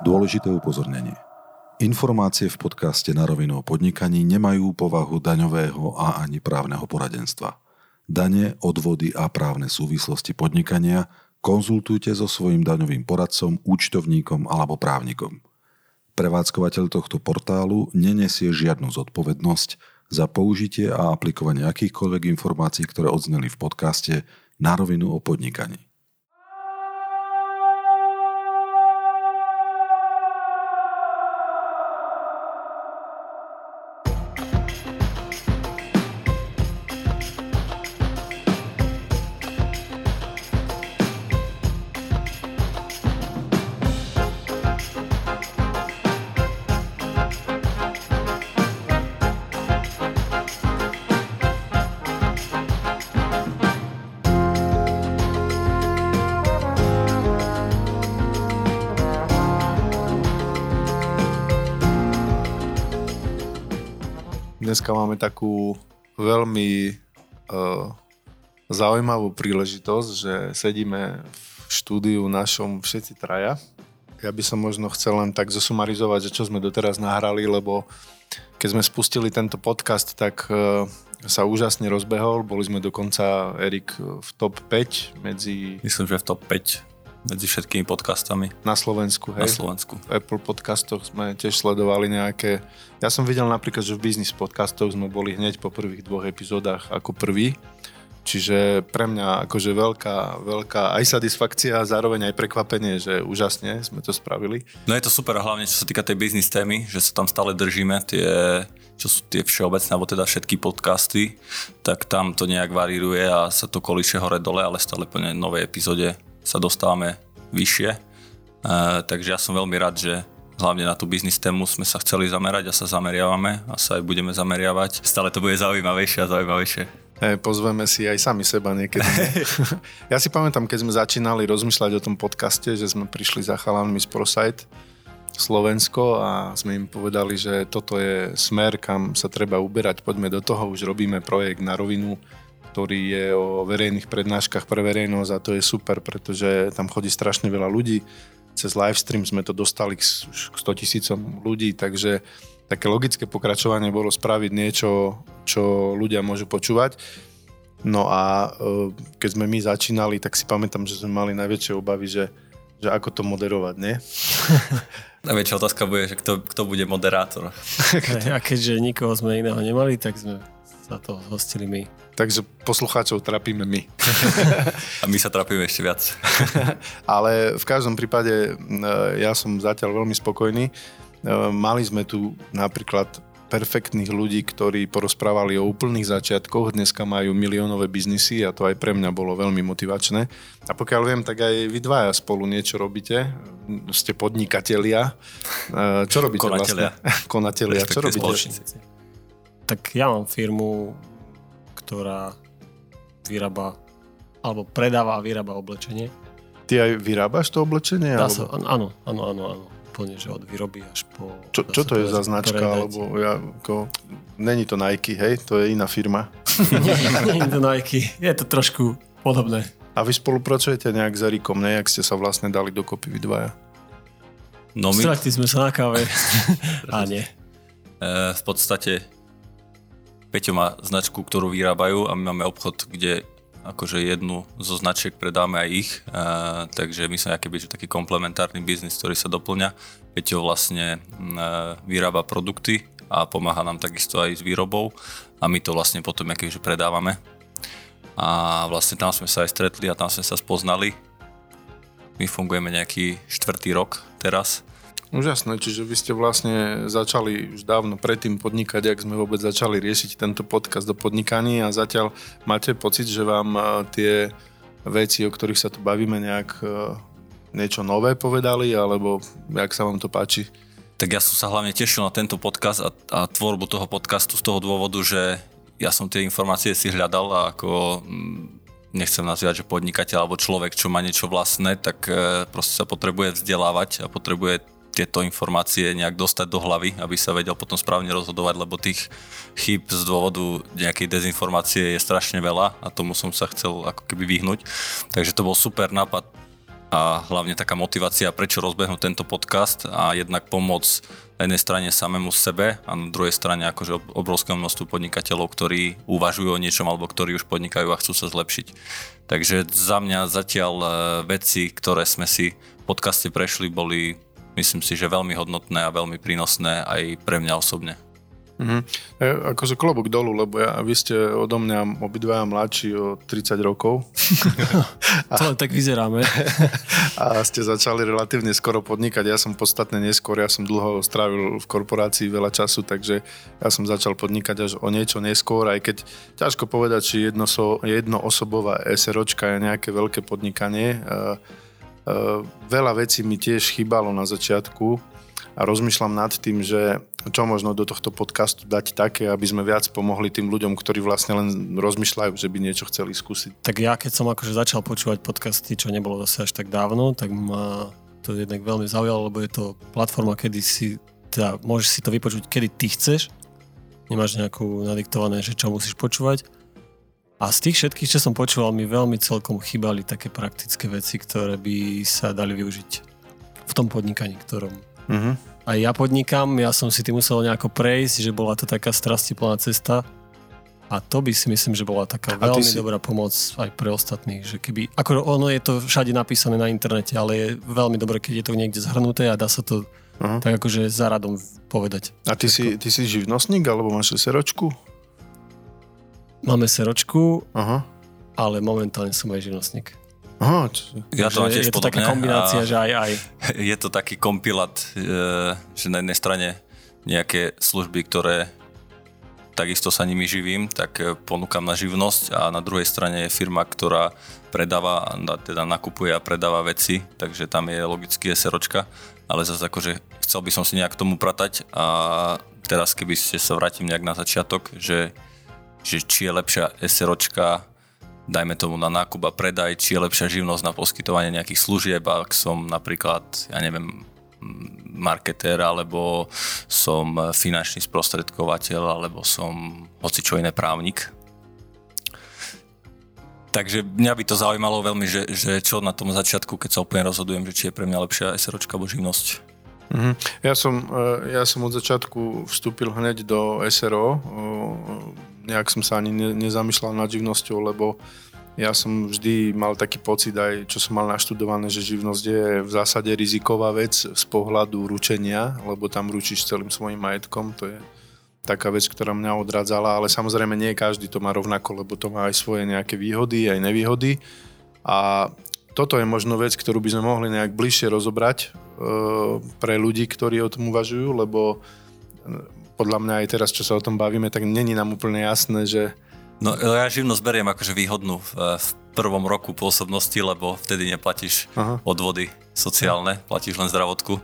Dôležité upozornenie. Informácie v podcaste na rovinu o podnikaní nemajú povahu daňového a ani právneho poradenstva. Dane, odvody a právne súvislosti podnikania konzultujte so svojím daňovým poradcom, účtovníkom alebo právnikom. Prevádzkovateľ tohto portálu nenesie žiadnu zodpovednosť za použitie a aplikovanie akýchkoľvek informácií, ktoré odzneli v podcaste na rovinu o podnikaní. Dneska máme takú veľmi uh, zaujímavú príležitosť, že sedíme v štúdiu našom všetci traja. Ja by som možno chcel len tak zosumarizovať, že čo sme doteraz nahrali, lebo keď sme spustili tento podcast, tak uh, sa úžasne rozbehol. Boli sme dokonca, Erik, v top 5 medzi... Myslím, že v top 5 medzi všetkými podcastami. Na Slovensku, hej? Na Slovensku. V Apple podcastoch sme tiež sledovali nejaké... Ja som videl napríklad, že v business podcastoch sme boli hneď po prvých dvoch epizódach ako prvý. Čiže pre mňa akože veľká, veľká aj satisfakcia a zároveň aj prekvapenie, že úžasne sme to spravili. No je to super a hlavne čo sa týka tej business témy, že sa tam stále držíme tie, čo sú tie všeobecné, alebo teda všetky podcasty, tak tam to nejak varíruje a sa to kolíše hore dole, ale stále plne novej epizóde sa dostávame vyššie. E, takže ja som veľmi rád, že hlavne na tú biznis tému sme sa chceli zamerať a sa zameriavame a sa aj budeme zameriavať. Stále to bude zaujímavejšie a zaujímavejšie. Hey, pozveme si aj sami seba niekedy. ja si pamätám, keď sme začínali rozmýšľať o tom podcaste, že sme prišli za chalanmi z ProSite Slovensko a sme im povedali, že toto je smer, kam sa treba uberať, poďme do toho, už robíme projekt na rovinu, ktorý je o verejných prednáškach pre verejnosť a to je super, pretože tam chodí strašne veľa ľudí. Cez livestream sme to dostali k 100 tisícom ľudí, takže také logické pokračovanie bolo spraviť niečo, čo ľudia môžu počúvať. No a e, keď sme my začínali, tak si pamätám, že sme mali najväčšie obavy, že, že ako to moderovať, nie? Najväčšia otázka bude, že kto, kto bude moderátor. a keďže nikoho sme iného nemali, tak sme sa to hostili my. Takže poslucháčov trapíme my. A my sa trapíme ešte viac. Ale v každom prípade ja som zatiaľ veľmi spokojný. Mali sme tu napríklad perfektných ľudí, ktorí porozprávali o úplných začiatkoch, dneska majú miliónové biznisy a to aj pre mňa bolo veľmi motivačné. A pokiaľ viem, tak aj vy dvaja spolu niečo robíte, ste podnikatelia. Čo robíte Konatelia. vlastne? Konatelia. Čo robíte? Spoločníci. Tak ja mám firmu ktorá vyrába alebo predáva a vyrába oblečenie. Ty aj vyrábaš to oblečenie? Dá alebo... sa, áno, áno, áno, áno. Plne, že od výroby až po... Čo, čo to je za značka? Alebo ja, ako, není to Nike, hej? To je iná firma. nie, nie je to Nike. Je to trošku podobné. A vy spolupracujete nejak s Erikom, ne? Jak ste sa vlastne dali dokopy vy dvaja? No my... Stretli sme sa na káve. a nie. E, v podstate Peťo má značku, ktorú vyrábajú a my máme obchod, kde akože jednu zo značiek predáme aj ich, a, takže my sme aký taký komplementárny biznis, ktorý sa doplňa. Peťo vlastne a, vyrába produkty a pomáha nám takisto aj s výrobou a my to vlastne potom akýže predávame. A vlastne tam sme sa aj stretli a tam sme sa spoznali. My fungujeme nejaký štvrtý rok teraz Úžasné, čiže vy ste vlastne začali už dávno predtým podnikať, ak sme vôbec začali riešiť tento podcast do podnikaní a zatiaľ máte pocit, že vám e, tie veci, o ktorých sa tu bavíme, nejak e, niečo nové povedali, alebo jak sa vám to páči? Tak ja som sa hlavne tešil na tento podcast a, a tvorbu toho podcastu z toho dôvodu, že ja som tie informácie si hľadal a ako mm, nechcem nazývať, že podnikateľ alebo človek, čo má niečo vlastné, tak e, proste sa potrebuje vzdelávať a potrebuje tieto informácie nejak dostať do hlavy, aby sa vedel potom správne rozhodovať, lebo tých chyb z dôvodu nejakej dezinformácie je strašne veľa a tomu som sa chcel ako keby vyhnúť. Takže to bol super nápad a hlavne taká motivácia, prečo rozbehnúť tento podcast a jednak pomôcť na jednej strane samému sebe a na druhej strane akože obrovskému množstvu podnikateľov, ktorí uvažujú o niečom alebo ktorí už podnikajú a chcú sa zlepšiť. Takže za mňa zatiaľ e, veci, ktoré sme si v podcaste prešli, boli myslím si, že veľmi hodnotné a veľmi prínosné aj pre mňa osobne. Mm-hmm. E, akože klobúk dolu, lebo ja, vy ste odo mňa obidvaja mladší o 30 rokov. to len tak vyzeráme. a ste začali relatívne skoro podnikať. Ja som podstatne neskôr, ja som dlho strávil v korporácii veľa času, takže ja som začal podnikať až o niečo neskôr, aj keď ťažko povedať, či jedno, so, jednoosobová SROčka je nejaké veľké podnikanie. Uh, veľa vecí mi tiež chýbalo na začiatku, a rozmýšľam nad tým, že čo možno do tohto podcastu dať také, aby sme viac pomohli tým ľuďom, ktorí vlastne len rozmýšľajú, že by niečo chceli skúsiť. Tak ja keď som akože začal počúvať podcasty, čo nebolo zase až tak dávno, tak ma to jednak veľmi zaujalo, lebo je to platforma, kedy si, teda môžeš si to vypočuť, kedy ty chceš, nemáš nejakú nadiktované, že čo musíš počúvať. A z tých všetkých, čo som počúval, mi veľmi celkom chýbali také praktické veci, ktoré by sa dali využiť v tom podnikaní, ktorom uh-huh aj ja podnikám, ja som si tým musel nejako prejsť, že bola to taká strastiplná cesta. A to by si myslím, že bola taká a veľmi si... dobrá pomoc aj pre ostatných, že keby, ako ono je to všade napísané na internete, ale je veľmi dobré, keď je to niekde zhrnuté a dá sa to uh-huh. tak akože za radom povedať. A ty si, ty si živnostník, alebo máš seročku? Máme seročku, uh-huh. ale momentálne som aj živnostník. Aha, čo... ja to mám tiež je to taká kombinácia, že aj, aj. Je to taký kompilát, e, že na jednej strane nejaké služby, ktoré takisto sa nimi živím, tak e, ponúkam na živnosť a na druhej strane je firma, ktorá predáva, teda nakupuje a predáva veci, takže tam je logicky SROčka, ale zase akože chcel by som si nejak tomu pratať a teraz keby ste sa vrátim nejak na začiatok, že, že či je lepšia SROčka dajme tomu na nákup a predaj, či je lepšia živnosť na poskytovanie nejakých služieb, ak som napríklad, ja neviem, marketér, alebo som finančný sprostredkovateľ, alebo som hoci čo iné právnik. Takže mňa by to zaujímalo veľmi, že, že čo na tom začiatku, keď sa úplne rozhodujem, že či je pre mňa lepšia SROčka alebo živnosť. Mm-hmm. Ja, som, e, ja som od začiatku vstúpil hneď do SRO, nejak som sa ani ne, nezamýšľal nad živnosťou, lebo ja som vždy mal taký pocit aj, čo som mal naštudované, že živnosť je v zásade riziková vec z pohľadu ručenia, lebo tam ručíš celým svojim majetkom, to je taká vec, ktorá mňa odradzala, ale samozrejme nie každý to má rovnako, lebo to má aj svoje nejaké výhody, aj nevýhody. A toto je možno vec, ktorú by sme mohli nejak bližšie rozobrať e, pre ľudí, ktorí o tom uvažujú, lebo podľa mňa aj teraz, čo sa o tom bavíme, tak není nám úplne jasné, že... No ja živnosť beriem akože výhodnú v, v prvom roku pôsobnosti, lebo vtedy neplatíš Aha. odvody sociálne, platíš len zdravotku.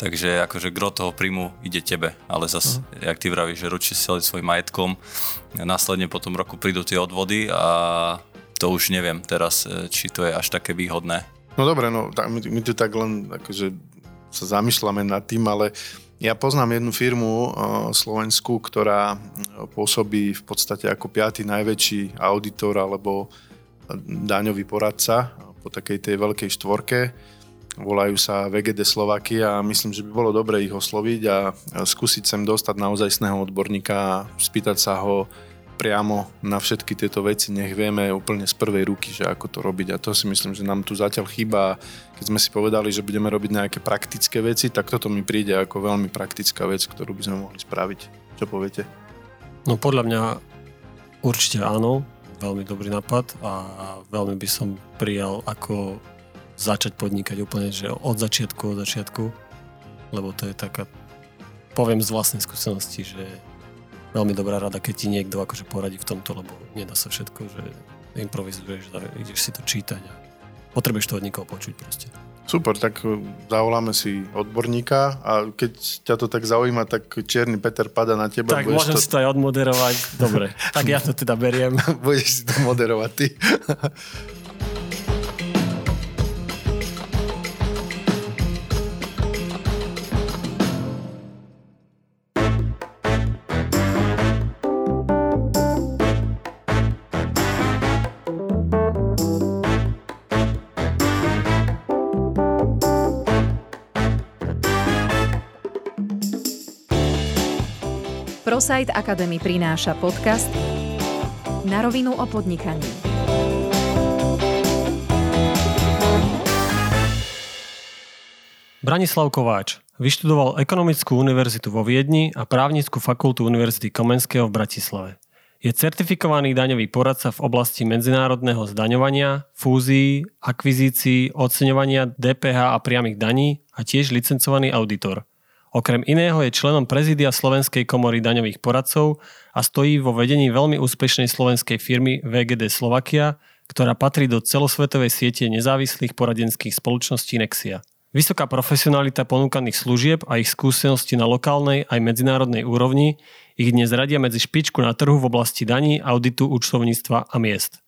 Takže akože gro toho príjmu ide tebe, ale zase, jak ty vravíš, že ručíš si svojim majetkom, následne po tom roku prídu tie odvody a to už neviem teraz, e, či to je až také výhodné. No dobre, no tak my, my tu tak len akože sa zamýšľame nad tým, ale ja poznám jednu firmu uh, slovenskú, ktorá pôsobí v podstate ako piatý najväčší auditor alebo daňový poradca po takej tej veľkej štvorke. Volajú sa VGD Slovaky a myslím, že by bolo dobre ich osloviť a skúsiť sem dostať naozajstného odborníka a spýtať sa ho, priamo na všetky tieto veci, nech vieme úplne z prvej ruky, že ako to robiť. A to si myslím, že nám tu zatiaľ chýba. Keď sme si povedali, že budeme robiť nejaké praktické veci, tak toto mi príde ako veľmi praktická vec, ktorú by sme mohli spraviť. Čo poviete? No podľa mňa určite áno, veľmi dobrý nápad a veľmi by som prijal ako začať podnikať úplne, že od začiatku, od začiatku, lebo to je taká, poviem z vlastnej skúsenosti, že veľmi dobrá rada, keď ti niekto akože poradí v tomto, lebo nedá sa všetko, že improvizuješ, ideš si to čítať a potrebuješ to od niekoho počuť proste. Super, tak e, zavoláme si odborníka a keď ťa to tak zaujíma, tak Čierny Peter pada na teba. Tak môžem to... si to aj odmoderovať. Dobre, tak ja to teda beriem. budeš si to moderovať ty. ProSite Academy prináša podcast Na rovinu o podnikaní. Branislav Kováč vyštudoval Ekonomickú univerzitu vo Viedni a Právnickú fakultu Univerzity Komenského v Bratislave. Je certifikovaný daňový poradca v oblasti medzinárodného zdaňovania, fúzií, akvizícií, oceňovania DPH a priamých daní a tiež licencovaný auditor – Okrem iného je členom prezídia Slovenskej komory daňových poradcov a stojí vo vedení veľmi úspešnej slovenskej firmy VGD Slovakia, ktorá patrí do celosvetovej siete nezávislých poradenských spoločností Nexia. Vysoká profesionalita ponúkaných služieb a ich skúsenosti na lokálnej aj medzinárodnej úrovni ich dnes radia medzi špičku na trhu v oblasti daní, auditu, účtovníctva a miest.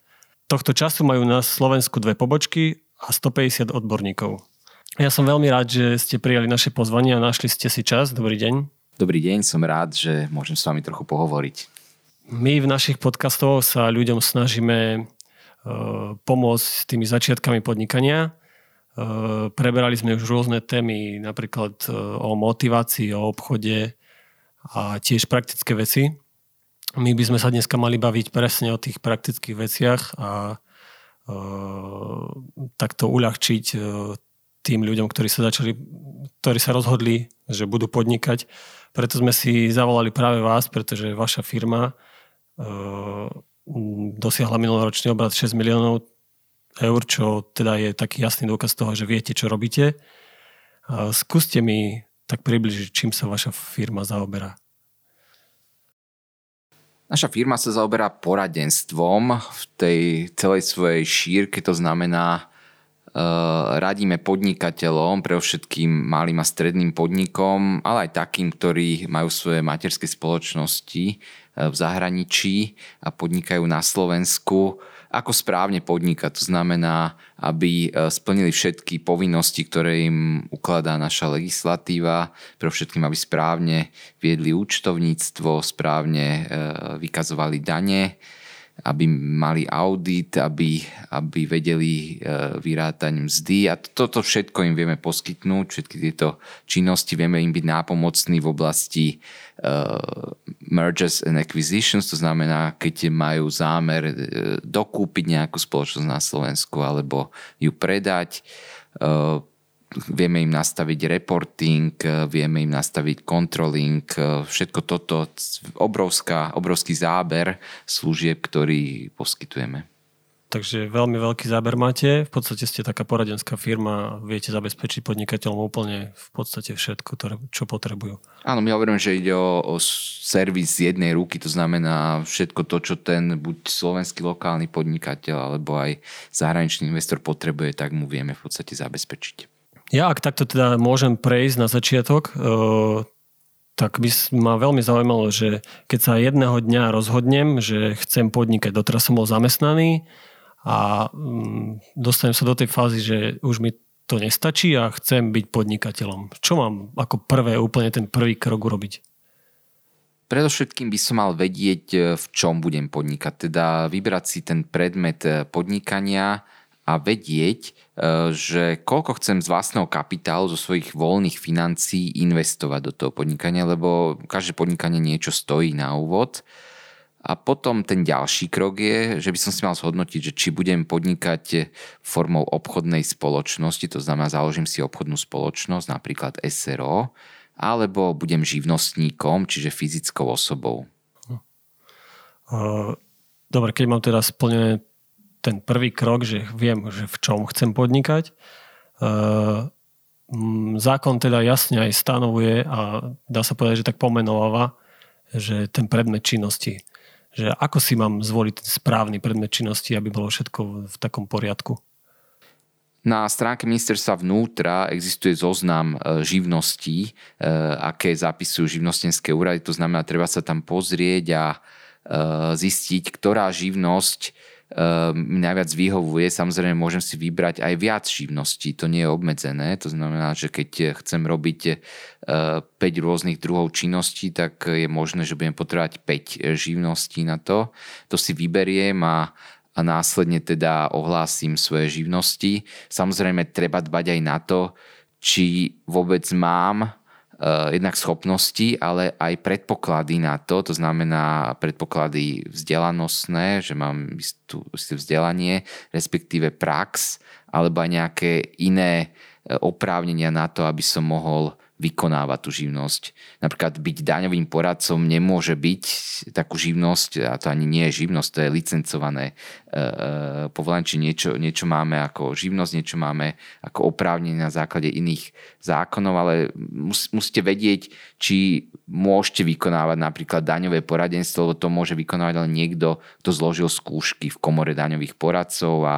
Tohto času majú na Slovensku dve pobočky a 150 odborníkov. Ja som veľmi rád, že ste prijali naše pozvanie a našli ste si čas. Dobrý deň. Dobrý deň, som rád, že môžem s vami trochu pohovoriť. My v našich podcastoch sa ľuďom snažíme e, pomôcť s tými začiatkami podnikania. E, preberali sme už rôzne témy, napríklad e, o motivácii, o obchode a tiež praktické veci. My by sme sa dneska mali baviť presne o tých praktických veciach a takto uľahčiť tým ľuďom, ktorí sa začali, ktorí sa rozhodli, že budú podnikať. Preto sme si zavolali práve vás, pretože vaša firma uh, dosiahla minuloročný obrad 6 miliónov eur, čo teda je taký jasný dôkaz toho, že viete, čo robíte. Uh, skúste mi tak približiť, čím sa vaša firma zaoberá. Naša firma sa zaoberá poradenstvom v tej celej svojej šírke, to znamená radíme podnikateľom, pre všetkým malým a stredným podnikom, ale aj takým, ktorí majú svoje materské spoločnosti eh, v zahraničí a podnikajú na Slovensku, ako správne podnikať. To znamená, aby eh, splnili všetky povinnosti, ktoré im ukladá naša legislatíva, pre všetkým, aby správne viedli účtovníctvo, správne vykazovali dane, aby mali audit, aby, aby vedeli e, vyrátať mzdy. A toto všetko im vieme poskytnúť, všetky tieto činnosti. Vieme im byť nápomocní v oblasti uh, mergers and acquisitions, to znamená, keď majú zámer uh, dokúpiť nejakú spoločnosť na Slovensku alebo ju predať, uh, vieme im nastaviť reporting, vieme im nastaviť controlling, všetko toto, obrovská, obrovský záber služieb, ktorý poskytujeme. Takže veľmi veľký záber máte. V podstate ste taká poradenská firma, viete zabezpečiť podnikateľom úplne v podstate všetko, čo potrebujú. Áno, my hovoríme, že ide o, o servis z jednej ruky, to znamená všetko to, čo ten buď slovenský lokálny podnikateľ alebo aj zahraničný investor potrebuje, tak mu vieme v podstate zabezpečiť. Ja ak takto teda môžem prejsť na začiatok, eh, tak by ma veľmi zaujímalo, že keď sa jedného dňa rozhodnem, že chcem podnikať, doteraz som bol zamestnaný a mm, dostanem sa do tej fázy, že už mi to nestačí a chcem byť podnikateľom. Čo mám ako prvé, úplne ten prvý krok urobiť? Predovšetkým by som mal vedieť, eh, v čom budem podnikať. Teda vybrať si ten predmet eh, podnikania a vedieť, E, že koľko chcem z vlastného kapitálu, zo svojich voľných financií investovať do toho podnikania, lebo každé podnikanie niečo stojí na úvod. A potom ten ďalší krok je, že by som si mal zhodnotiť, že či budem podnikať formou obchodnej spoločnosti, to znamená založím si obchodnú spoločnosť, napríklad SRO, alebo budem živnostníkom, čiže fyzickou osobou. Dobre, keď mám teda splnené ten prvý krok, že viem, že v čom chcem podnikať. Uh, zákon teda jasne aj stanovuje a dá sa povedať, že tak pomenováva, že ten predmet činnosti. Že ako si mám zvoliť správny predmet činnosti, aby bolo všetko v takom poriadku. Na stránke ministerstva vnútra existuje zoznam e, živností, e, aké zapisujú živnostenské úrady. To znamená, treba sa tam pozrieť a zistiť, ktorá živnosť mi ehm, najviac vyhovuje. Samozrejme, môžem si vybrať aj viac živností, to nie je obmedzené. To znamená, že keď chcem robiť 5 ehm, rôznych druhov činností, tak je možné, že budem potrebovať 5 živností na to. To si vyberiem a, a následne teda ohlásim svoje živnosti. Samozrejme, treba dbať aj na to, či vôbec mám jednak schopnosti, ale aj predpoklady na to, to znamená predpoklady vzdelanostné, že mám istú, isté vzdelanie, respektíve prax, alebo aj nejaké iné oprávnenia na to, aby som mohol vykonávať tú živnosť. Napríklad byť daňovým poradcom nemôže byť takú živnosť, a to ani nie je živnosť, to je licencované e, e, či niečo, niečo máme ako živnosť, niečo máme ako oprávnenie na základe iných zákonov, ale mus, musíte vedieť, či môžete vykonávať napríklad daňové poradenstvo, lebo to môže vykonávať len niekto, kto zložil skúšky v komore daňových poradcov a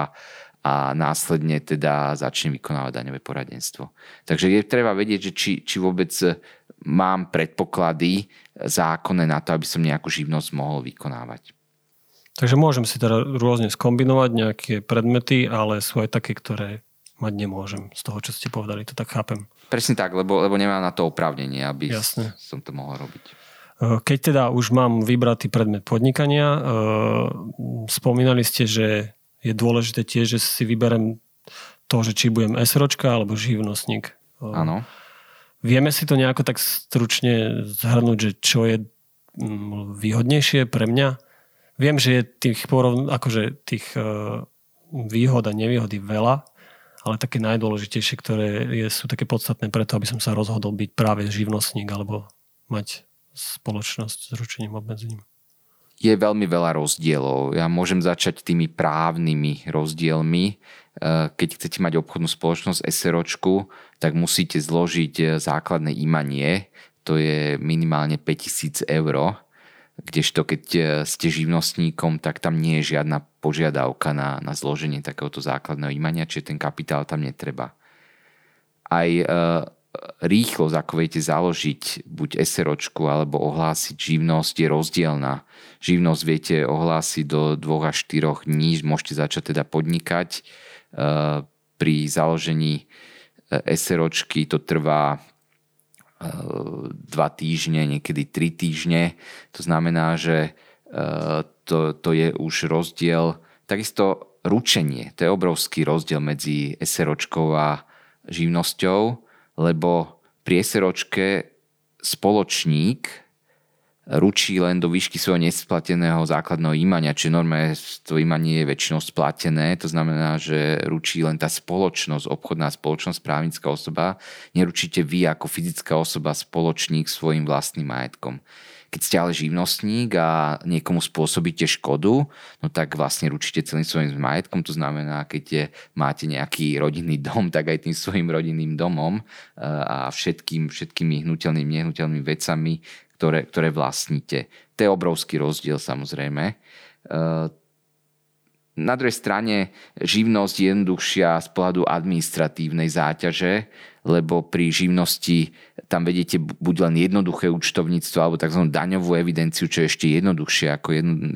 a následne teda začne vykonávať daňové poradenstvo. Takže je treba vedieť, že či, či vôbec mám predpoklady zákonné na to, aby som nejakú živnosť mohol vykonávať. Takže môžem si teda rôzne skombinovať nejaké predmety, ale sú aj také, ktoré mať nemôžem z toho, čo ste povedali. To tak chápem. Presne tak, lebo, lebo nemám na to oprávnenie, aby Jasne. som to mohol robiť. Keď teda už mám vybratý predmet podnikania, spomínali ste, že je dôležité tiež, že si vyberem to, že či budem SROčka alebo živnostník. Áno. Vieme si to nejako tak stručne zhrnúť, že čo je mm, výhodnejšie pre mňa? Viem, že je tých, porov, akože tých e, výhod a nevýhody veľa, ale také najdôležitejšie, ktoré je, sú také podstatné preto, aby som sa rozhodol byť práve živnostník alebo mať spoločnosť s ručením obmedzením je veľmi veľa rozdielov. Ja môžem začať tými právnymi rozdielmi. E, keď chcete mať obchodnú spoločnosť SROčku, tak musíte zložiť e, základné imanie, to je minimálne 5000 eur, kdežto keď e, ste živnostníkom, tak tam nie je žiadna požiadavka na, na zloženie takéhoto základného imania, čiže ten kapitál tam netreba. Aj rýchlosť, ako viete založiť buď SROčku alebo ohlásiť živnosť je rozdielna. Živnosť viete ohlásiť do 2 až 4 dní, môžete začať teda podnikať. E, pri založení e, SROčky to trvá e, dva týždne, niekedy tri týždne. To znamená, že to, to je už rozdiel. Takisto ručenie, to je obrovský rozdiel medzi SROčkou a živnosťou lebo pri SROčke spoločník ručí len do výšky svojho nesplateného základného imania, čiže normálne to imanie je väčšinou splatené, to znamená, že ručí len tá spoločnosť, obchodná spoločnosť, právnická osoba, neručíte vy ako fyzická osoba spoločník svojim vlastným majetkom. Keď ste ale živnostník a niekomu spôsobíte škodu, no tak vlastne ručíte celým svojim majetkom, to znamená, keď je, máte nejaký rodinný dom, tak aj tým svojim rodinným domom eh, a všetkým, všetkými hnutelnými, nehnuteľnými vecami, ktoré, ktoré vlastníte. To je obrovský rozdiel samozrejme. Na druhej strane živnosť je jednoduchšia z pohľadu administratívnej záťaže, lebo pri živnosti tam vedete buď len jednoduché účtovníctvo alebo tzv. daňovú evidenciu, čo je ešte jednoduchšie ako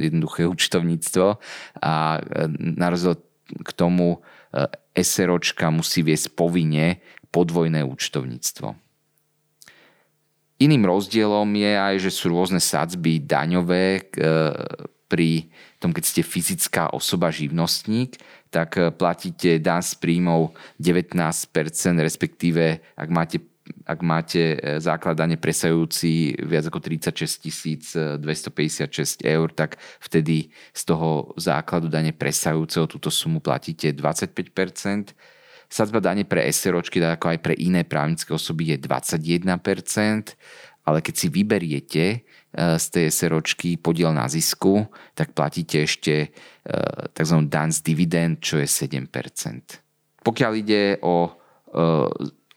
jednoduché účtovníctvo. A e, na rozdiel k tomu e, SROčka musí viesť povinne podvojné účtovníctvo. Iným rozdielom je aj, že sú rôzne sadzby daňové e, pri tom, keď ste fyzická osoba živnostník, tak eh, platíte dan z príjmov 19%, respektíve ak máte ak máte eh, základ dane presajúci viac ako 36 256 eur, tak vtedy z toho základu dane presajúceho túto sumu platíte 25%. Sadzba dane pre SROčky, tak ako aj pre iné právnické osoby je 21%, ale keď si vyberiete z tej SROčky podiel na zisku, tak platíte ešte e, tzv. dan z dividend, čo je 7%. Pokiaľ ide o e,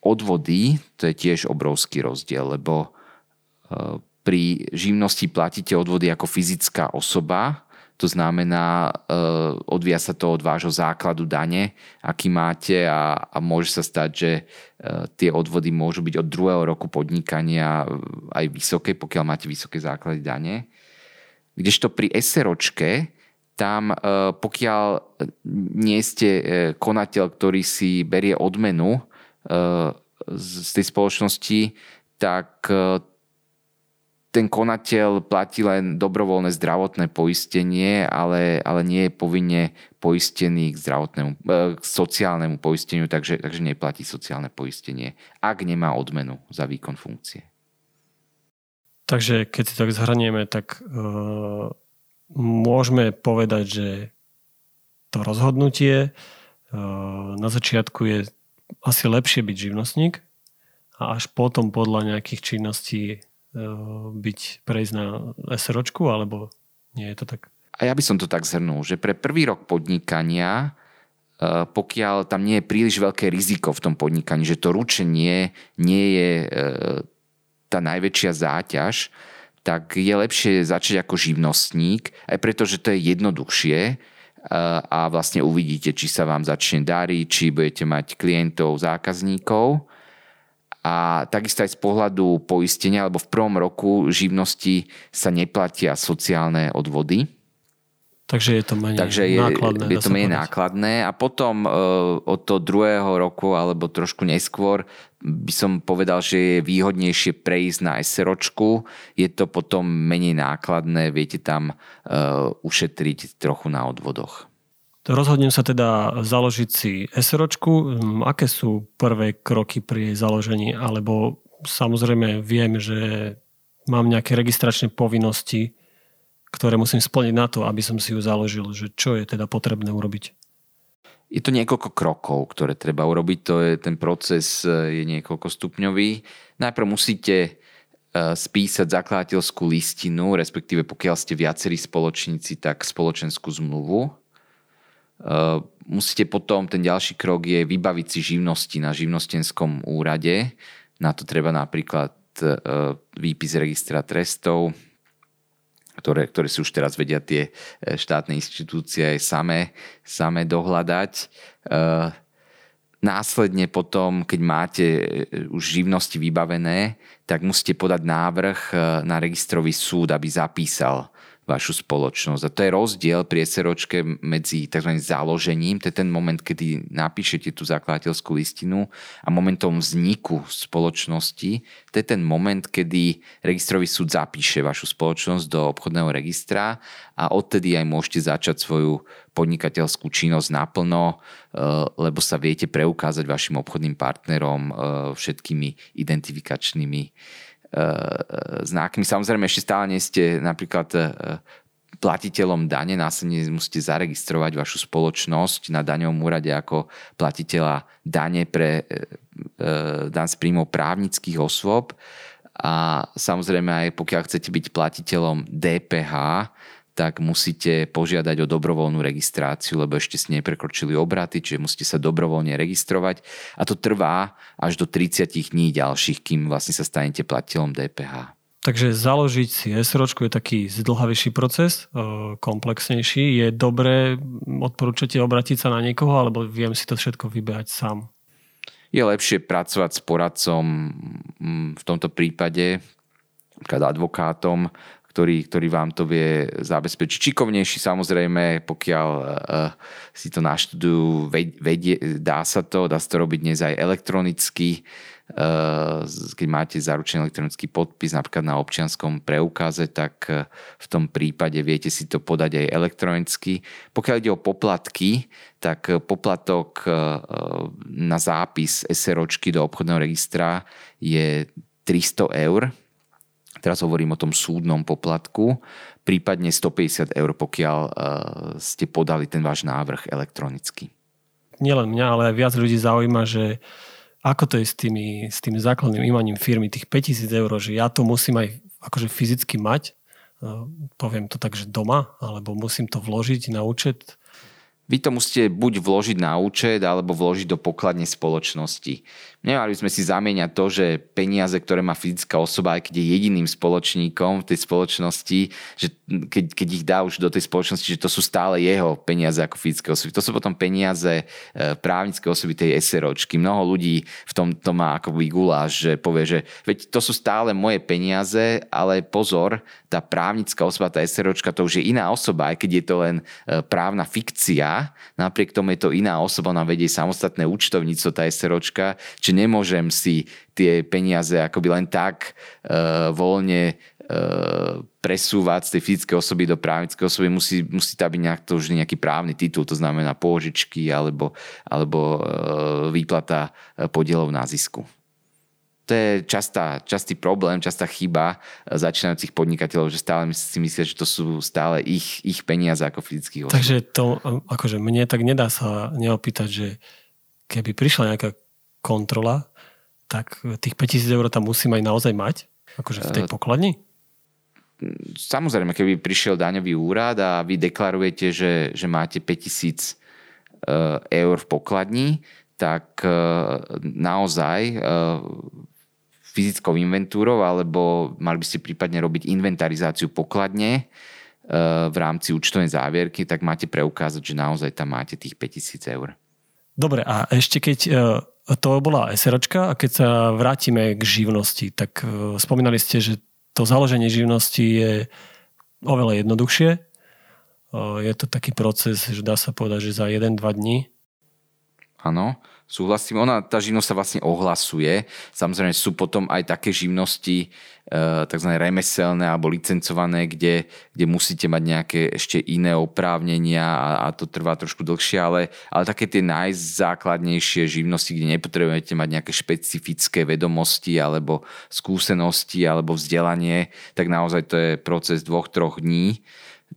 odvody, to je tiež obrovský rozdiel, lebo e, pri živnosti platíte odvody ako fyzická osoba, to znamená, uh, odvíja sa to od vášho základu dane, aký máte a, a môže sa stať, že uh, tie odvody môžu byť od druhého roku podnikania aj vysoké, pokiaľ máte vysoké základy dane. Kdežto pri SROčke, tam pokiaľ nie ste konateľ, ktorý si berie odmenu z tej spoločnosti, tak ten konateľ platí len dobrovoľné zdravotné poistenie, ale, ale nie je povinne poistený k, zdravotnému, e, k sociálnemu poisteniu, takže, takže neplatí sociálne poistenie, ak nemá odmenu za výkon funkcie. Takže keď si tak zhrnieme, tak uh, môžeme povedať, že to rozhodnutie uh, na začiatku je asi lepšie byť živnostník a až potom podľa nejakých činností byť prejsť na SROčku, alebo nie je to tak? A ja by som to tak zhrnul, že pre prvý rok podnikania pokiaľ tam nie je príliš veľké riziko v tom podnikaní, že to ručenie nie je tá najväčšia záťaž, tak je lepšie začať ako živnostník, aj preto, že to je jednoduchšie a vlastne uvidíte, či sa vám začne dariť, či budete mať klientov, zákazníkov. A takisto aj z pohľadu poistenia, lebo v prvom roku živnosti sa neplatia sociálne odvody, Takže je to menej Takže je, nákladné. Je to menej nákladné a potom uh, od toho druhého roku alebo trošku neskôr by som povedal, že je výhodnejšie prejsť na SROčku. Je to potom menej nákladné, viete tam uh, ušetriť trochu na odvodoch. Rozhodnem sa teda založiť si SROčku. Hm, aké sú prvé kroky pri jej založení? Alebo samozrejme viem, že mám nejaké registračné povinnosti, ktoré musím splniť na to, aby som si ju založil, že čo je teda potrebné urobiť? Je to niekoľko krokov, ktoré treba urobiť. To je, ten proces e, je niekoľko stupňový. Najprv musíte e, spísať zakladateľskú listinu, respektíve pokiaľ ste viacerí spoločníci, tak spoločenskú zmluvu. E, musíte potom, ten ďalší krok je vybaviť si živnosti na živnostenskom úrade. Na to treba napríklad výpis registra trestov, ktoré, ktoré si už teraz vedia tie e, štátne inštitúcie aj samé, samé dohľadať. Následne potom, keď máte už živnosti vybavené, tak musíte podať návrh na registrový súd, aby zapísal vašu spoločnosť. A to je rozdiel pri SROčke medzi tzv. založením, to je ten moment, kedy napíšete tú zakladateľskú listinu a momentom vzniku spoločnosti, to je ten moment, kedy registrový súd zapíše vašu spoločnosť do obchodného registra a odtedy aj môžete začať svoju podnikateľskú činnosť naplno, eh, lebo sa viete preukázať vašim obchodným partnerom eh, všetkými identifikačnými E, znakmi. Samozrejme, ešte stále nie ste napríklad e, platiteľom dane, následne musíte zaregistrovať vašu spoločnosť na daňovom úrade ako platiteľa dane pre e, dan z príjmov právnických osôb a samozrejme aj pokiaľ chcete byť platiteľom DPH, tak musíte požiadať o dobrovoľnú registráciu, lebo ešte ste neprekročili obraty, čiže musíte sa dobrovoľne registrovať a to trvá až do 30 dní ďalších, kým vlastne sa stanete platiteľom DPH. Takže založiť si SROčku je taký zdlhavejší proces, e, komplexnejší. Je dobré, odporúčate obratiť sa na niekoho, alebo viem si to všetko vybehať sám? Je lepšie pracovať s poradcom v tomto prípade, advokátom, ktorý, ktorý vám to vie zabezpečiť. Čikovnejší samozrejme, pokiaľ uh, si to naštudujú, vedie, dá sa to, dá sa to robiť dnes aj elektronicky, uh, keď máte zaručený elektronický podpis napríklad na občianskom preukáze, tak uh, v tom prípade viete si to podať aj elektronicky. Pokiaľ ide o poplatky, tak poplatok na zápis SROčky do obchodného registra je 300 eur Teraz hovorím o tom súdnom poplatku, prípadne 150 eur, pokiaľ uh, ste podali ten váš návrh elektronicky. Nielen mňa, ale aj viac ľudí zaujíma, že ako to je s, tými, s tým základným imaním firmy, tých 5000 eur, že ja to musím aj akože fyzicky mať, uh, poviem to tak, že doma, alebo musím to vložiť na účet vy to musíte buď vložiť na účet, alebo vložiť do pokladne spoločnosti. Nemali by sme si zamieňať to, že peniaze, ktoré má fyzická osoba, aj keď je jediným spoločníkom v tej spoločnosti, že keď, keď ich dá už do tej spoločnosti, že to sú stále jeho peniaze ako fyzické osoby. To sú potom peniaze e, právnické osoby tej SROčky. Mnoho ľudí v tom to má akoby guláš, že povie, že veď to sú stále moje peniaze, ale pozor, tá právnická osoba, tá SROčka, to už je iná osoba, aj keď je to len e, právna fikcia, napriek tomu je to iná osoba, ona vedie samostatné účtovníctvo, tá SROčka, či nemôžem si tie peniaze akoby len tak uh, voľne uh, presúvať z tej fyzickej osoby do právnickej osoby, musí, musí tam byť nejak, to už nejaký právny titul, to znamená pôžičky alebo, alebo uh, výplata podielov na zisku. to je častá, častý problém, častá chyba začínajúcich podnikateľov, že stále si myslia, že to sú stále ich, ich peniaze ako fyzických osôb. Takže to, akože mne tak nedá sa neopýtať, že keby prišla nejaká kontrola, tak tých 5000 eur tam musím aj naozaj mať? Akože v tej pokladni? Samozrejme, keby prišiel daňový úrad a vy deklarujete, že, že máte 5000 eur v pokladni, tak naozaj fyzickou inventúrou, alebo mali by ste prípadne robiť inventarizáciu pokladne e, v rámci účtovnej závierky, tak máte preukázať, že naozaj tam máte tých 5000 eur. Dobre, a ešte keď e, to bola SROčka a keď sa vrátime k živnosti, tak e, spomínali ste, že to založenie živnosti je oveľa jednoduchšie. Je to taký proces, že dá sa povedať, že za 1-2 dní. Áno, Súhlasím, ona, tá živnosť sa vlastne ohlasuje. Samozrejme sú potom aj také živnosti, e, tzv. remeselné alebo licencované, kde, kde musíte mať nejaké ešte iné oprávnenia a, a to trvá trošku dlhšie, ale, ale také tie najzákladnejšie živnosti, kde nepotrebujete mať nejaké špecifické vedomosti alebo skúsenosti alebo vzdelanie, tak naozaj to je proces dvoch, troch dní.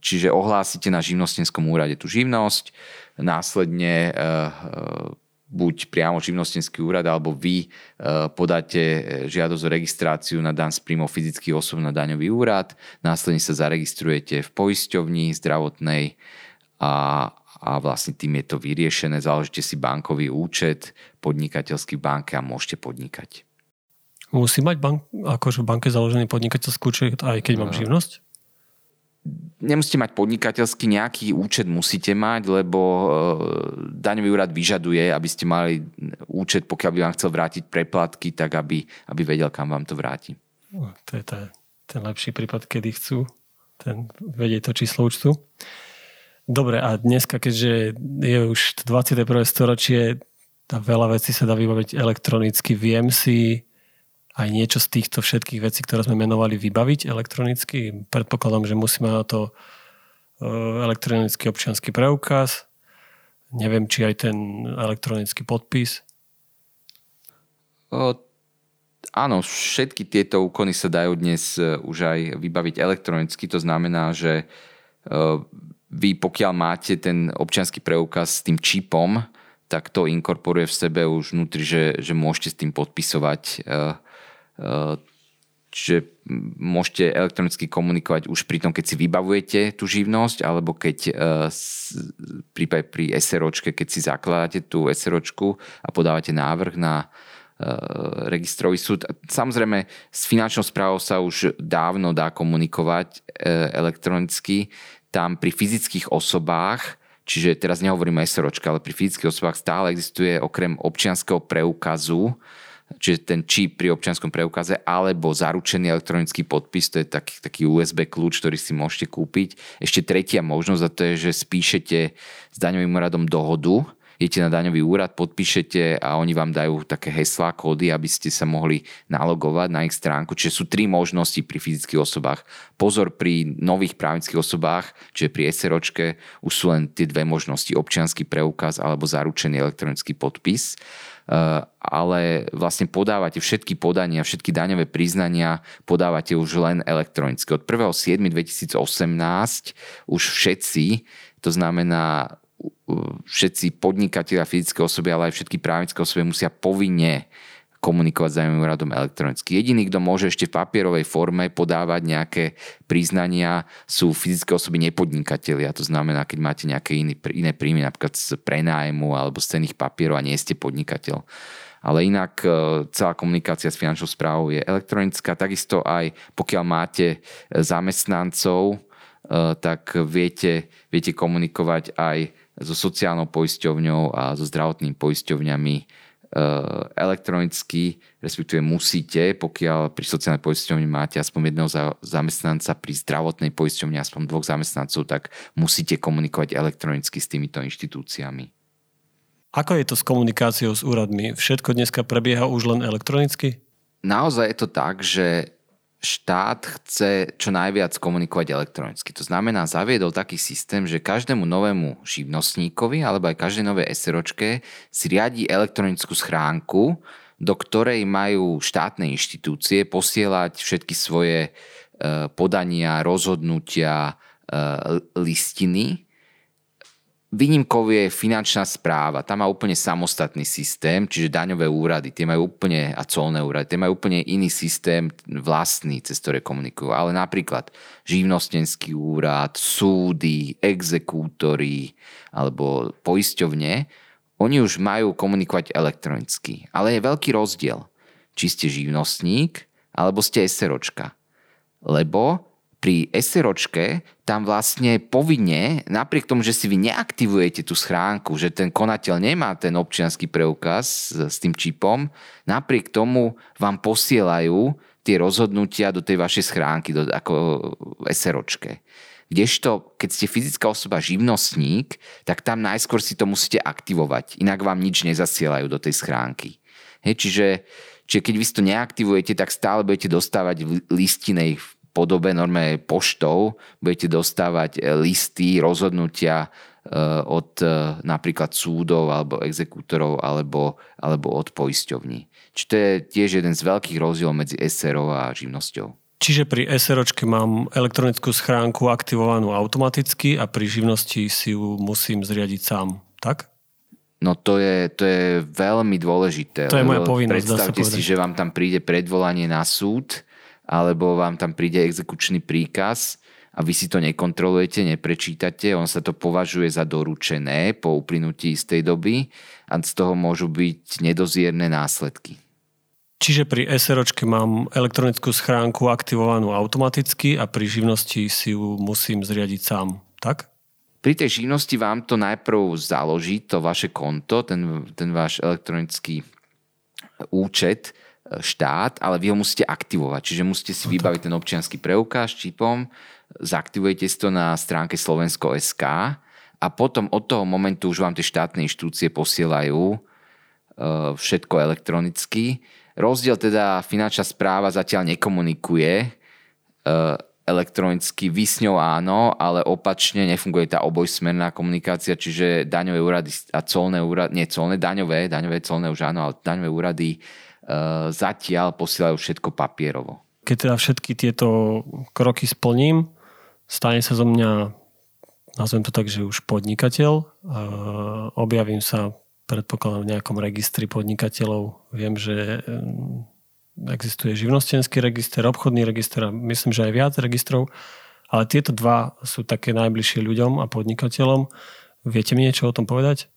Čiže ohlásite na živnostenskom úrade tú živnosť, následne e, e, buď priamo živnostenský úrad, alebo vy e, podáte e, žiadosť o registráciu na dan z príjmov fyzických osob na daňový úrad, následne sa zaregistrujete v poisťovni zdravotnej a, a vlastne tým je to vyriešené. Založite si bankový účet, podnikateľský banke a môžete podnikať. Musí mať bank, akože v banke založený podnikateľský účet, aj keď mám živnosť? Nemusíte mať podnikateľský, nejaký účet musíte mať, lebo e, daňový úrad vyžaduje, aby ste mali účet, pokiaľ by vám chcel vrátiť preplatky, tak aby, aby vedel, kam vám to vráti. No, to je tá, ten lepší prípad, kedy chcú ten, vedieť to číslo účtu. Dobre, a dneska, keďže je už 21. storočie, a veľa vecí sa dá vybaviť elektronicky, viem si aj niečo z týchto všetkých vecí, ktoré sme menovali, vybaviť elektronicky. Predpokladám, že musíme na to e, elektronický občianský preukaz. Neviem, či aj ten elektronický podpis. O, áno, všetky tieto úkony sa dajú dnes e, už aj vybaviť elektronicky. To znamená, že e, vy pokiaľ máte ten občianský preukaz s tým čipom, tak to inkorporuje v sebe už vnútri, že, že môžete s tým podpisovať Čiže môžete elektronicky komunikovať už pri tom, keď si vybavujete tú živnosť, alebo keď e, prípade pri SROčke, keď si zakladáte tú SROčku a podávate návrh na e, registrový súd. Samozrejme, s finančnou správou sa už dávno dá komunikovať e, elektronicky. Tam pri fyzických osobách, čiže teraz nehovorím o SROčke, ale pri fyzických osobách stále existuje okrem občianského preukazu čiže ten čip pri občianskom preukaze, alebo zaručený elektronický podpis, to je taký, taký USB kľúč, ktorý si môžete kúpiť. Ešte tretia možnosť, a to je, že spíšete s daňovým úradom dohodu, idete na daňový úrad, podpíšete a oni vám dajú také heslá, kódy, aby ste sa mohli nalogovať na ich stránku. Čiže sú tri možnosti pri fyzických osobách. Pozor pri nových právnických osobách, čiže pri SROčke, už sú len tie dve možnosti, občianský preukaz alebo zaručený elektronický podpis. Eh, ale vlastne podávate všetky podania, všetky daňové priznania podávate už len elektronicky. Od 1.7.2018 už všetci, to znamená všetci podnikatelia, fyzické osoby, ale aj všetky právnické osoby musia povinne komunikovať s daňovým úradom elektronicky. Jediný, kto môže ešte v papierovej forme podávať nejaké priznania, sú fyzické osoby nepodnikatelia. To znamená, keď máte nejaké iné, iné príjmy, napríklad z prenájmu alebo z cených papierov a nie ste podnikateľ. Ale inak e, celá komunikácia s finančnou správou je elektronická. Takisto aj pokiaľ máte zamestnancov, e, tak viete, viete komunikovať aj so sociálnou poisťovňou a so zdravotnými poisťovňami elektronicky, respektíve musíte, pokiaľ pri sociálnej poisťovni máte aspoň jedného zamestnanca, pri zdravotnej poisťovni aspoň dvoch zamestnancov, tak musíte komunikovať elektronicky s týmito inštitúciami. Ako je to s komunikáciou s úradmi? Všetko dneska prebieha už len elektronicky? Naozaj je to tak, že štát chce čo najviac komunikovať elektronicky. To znamená, zaviedol taký systém, že každému novému živnostníkovi alebo aj každej novej SROčke si riadí elektronickú schránku, do ktorej majú štátne inštitúcie posielať všetky svoje e, podania, rozhodnutia, e, listiny Výnimkou je finančná správa, tam má úplne samostatný systém, čiže daňové úrady, tie majú úplne, a colné úrady, tie majú úplne iný systém vlastný, cez ktoré komunikujú. Ale napríklad živnostenský úrad, súdy, exekútory alebo poisťovne, oni už majú komunikovať elektronicky. Ale je veľký rozdiel, či ste živnostník alebo ste SROčka. Lebo pri SROčke tam vlastne povinne, napriek tomu, že si vy neaktivujete tú schránku, že ten konateľ nemá ten občianský preukaz s, tým čipom, napriek tomu vám posielajú tie rozhodnutia do tej vašej schránky, do, ako SROčke. Kdežto, keď ste fyzická osoba živnostník, tak tam najskôr si to musíte aktivovať, inak vám nič nezasielajú do tej schránky. Hej, čiže, čiže keď vy to neaktivujete, tak stále budete dostávať listinej podobe norme poštou budete dostávať e, listy, rozhodnutia e, od e, napríklad súdov alebo exekútorov alebo, alebo od poisťovní. Čiže to je tiež jeden z veľkých rozdielov medzi SRO a živnosťou. Čiže pri SROčke mám elektronickú schránku aktivovanú automaticky a pri živnosti si ju musím zriadiť sám, tak? No to je, to je veľmi dôležité. To je moja povinnosť. Predstavte si, že vám tam príde predvolanie na súd alebo vám tam príde exekučný príkaz a vy si to nekontrolujete, neprečítate, on sa to považuje za doručené po uplynutí istej doby a z toho môžu byť nedozierne následky. Čiže pri SROčke mám elektronickú schránku aktivovanú automaticky a pri živnosti si ju musím zriadiť sám, tak? Pri tej živnosti vám to najprv založí, to vaše konto, ten, ten váš elektronický účet, štát, ale vy ho musíte aktivovať. Čiže musíte si no vybaviť ten občianský preukaz čipom, zaktivujete si to na stránke Slovensko.sk a potom od toho momentu už vám tie štátne inštitúcie posielajú e, všetko elektronicky. Rozdiel teda finančná správa zatiaľ nekomunikuje e, elektronicky, vy s ňou áno, ale opačne nefunguje tá obojsmerná komunikácia, čiže daňové úrady a colné úrady, nie colné, daňové, daňové, colné už áno, ale daňové úrady zatiaľ posielajú všetko papierovo. Keď teda všetky tieto kroky splním, stane sa zo mňa, nazvem to tak, že už podnikateľ, objavím sa predpokladám v nejakom registri podnikateľov. Viem, že mm, existuje živnostenský register, obchodný register a myslím, že aj viac registrov, ale tieto dva sú také najbližšie ľuďom a podnikateľom. Viete mi niečo o tom povedať?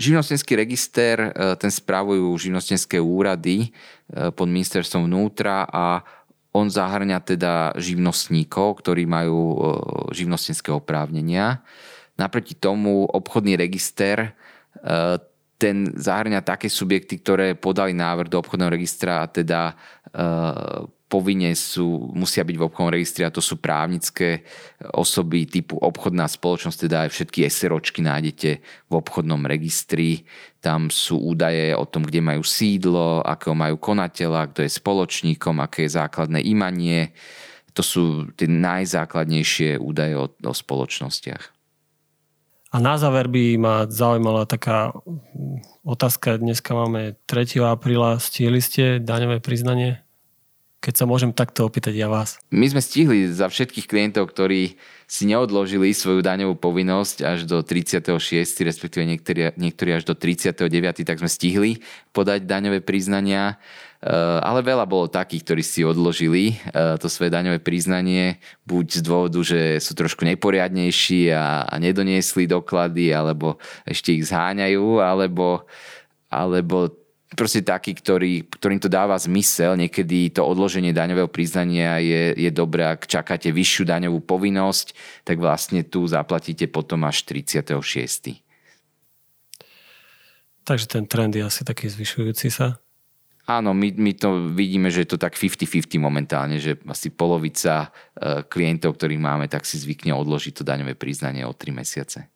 Živnostenský register, e, ten spravujú živnostenské úrady e, pod ministerstvom vnútra a on zahrňa teda živnostníkov, ktorí majú e, živnostenské oprávnenia. Naproti tomu obchodný register ten zahrňa také subjekty, ktoré podali návrh do obchodného registra a teda povinne sú, musia byť v obchodnom registri a to sú právnické osoby typu obchodná spoločnosť, teda aj všetky SROčky nájdete v obchodnom registri. Tam sú údaje o tom, kde majú sídlo, akého majú konateľa, kto je spoločníkom, aké je základné imanie. To sú tie najzákladnejšie údaje o, o spoločnostiach. A na záver by ma zaujímala taká otázka. Dneska máme 3. apríla. Stihli ste daňové priznanie? Keď sa môžem takto opýtať ja vás. My sme stihli za všetkých klientov, ktorí si neodložili svoju daňovú povinnosť až do 36, respektíve niektorí, niektorí až do 39, tak sme stihli podať daňové priznania. Eh, ale veľa bolo takých, ktorí si odložili eh, to svoje daňové priznanie, buď z dôvodu, že sú trošku neporiadnejší a nedoniesli doklady, alebo ešte ich zháňajú, alebo, alebo proste takí, ktorý, ktorým to dáva zmysel. Niekedy to odloženie daňového priznania je, je dobré, ak čakáte vyššiu daňovú povinnosť, tak vlastne tu zaplatíte potom až 36. Takže ten trend je asi taký zvyšujúci sa? Áno, my, my to vidíme, že je to tak 50-50 momentálne, že asi polovica e, klientov, ktorých máme, tak si zvykne odložiť to daňové priznanie o 3 mesiace.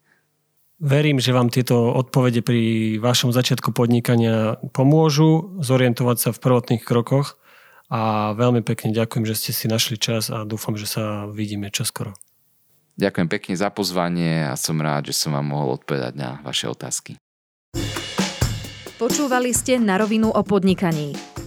Verím, že vám tieto odpovede pri vašom začiatku podnikania pomôžu zorientovať sa v prvotných krokoch a veľmi pekne ďakujem, že ste si našli čas a dúfam, že sa vidíme čoskoro. Ďakujem pekne za pozvanie a som rád, že som vám mohol odpovedať na vaše otázky. Počúvali ste na rovinu o podnikaní.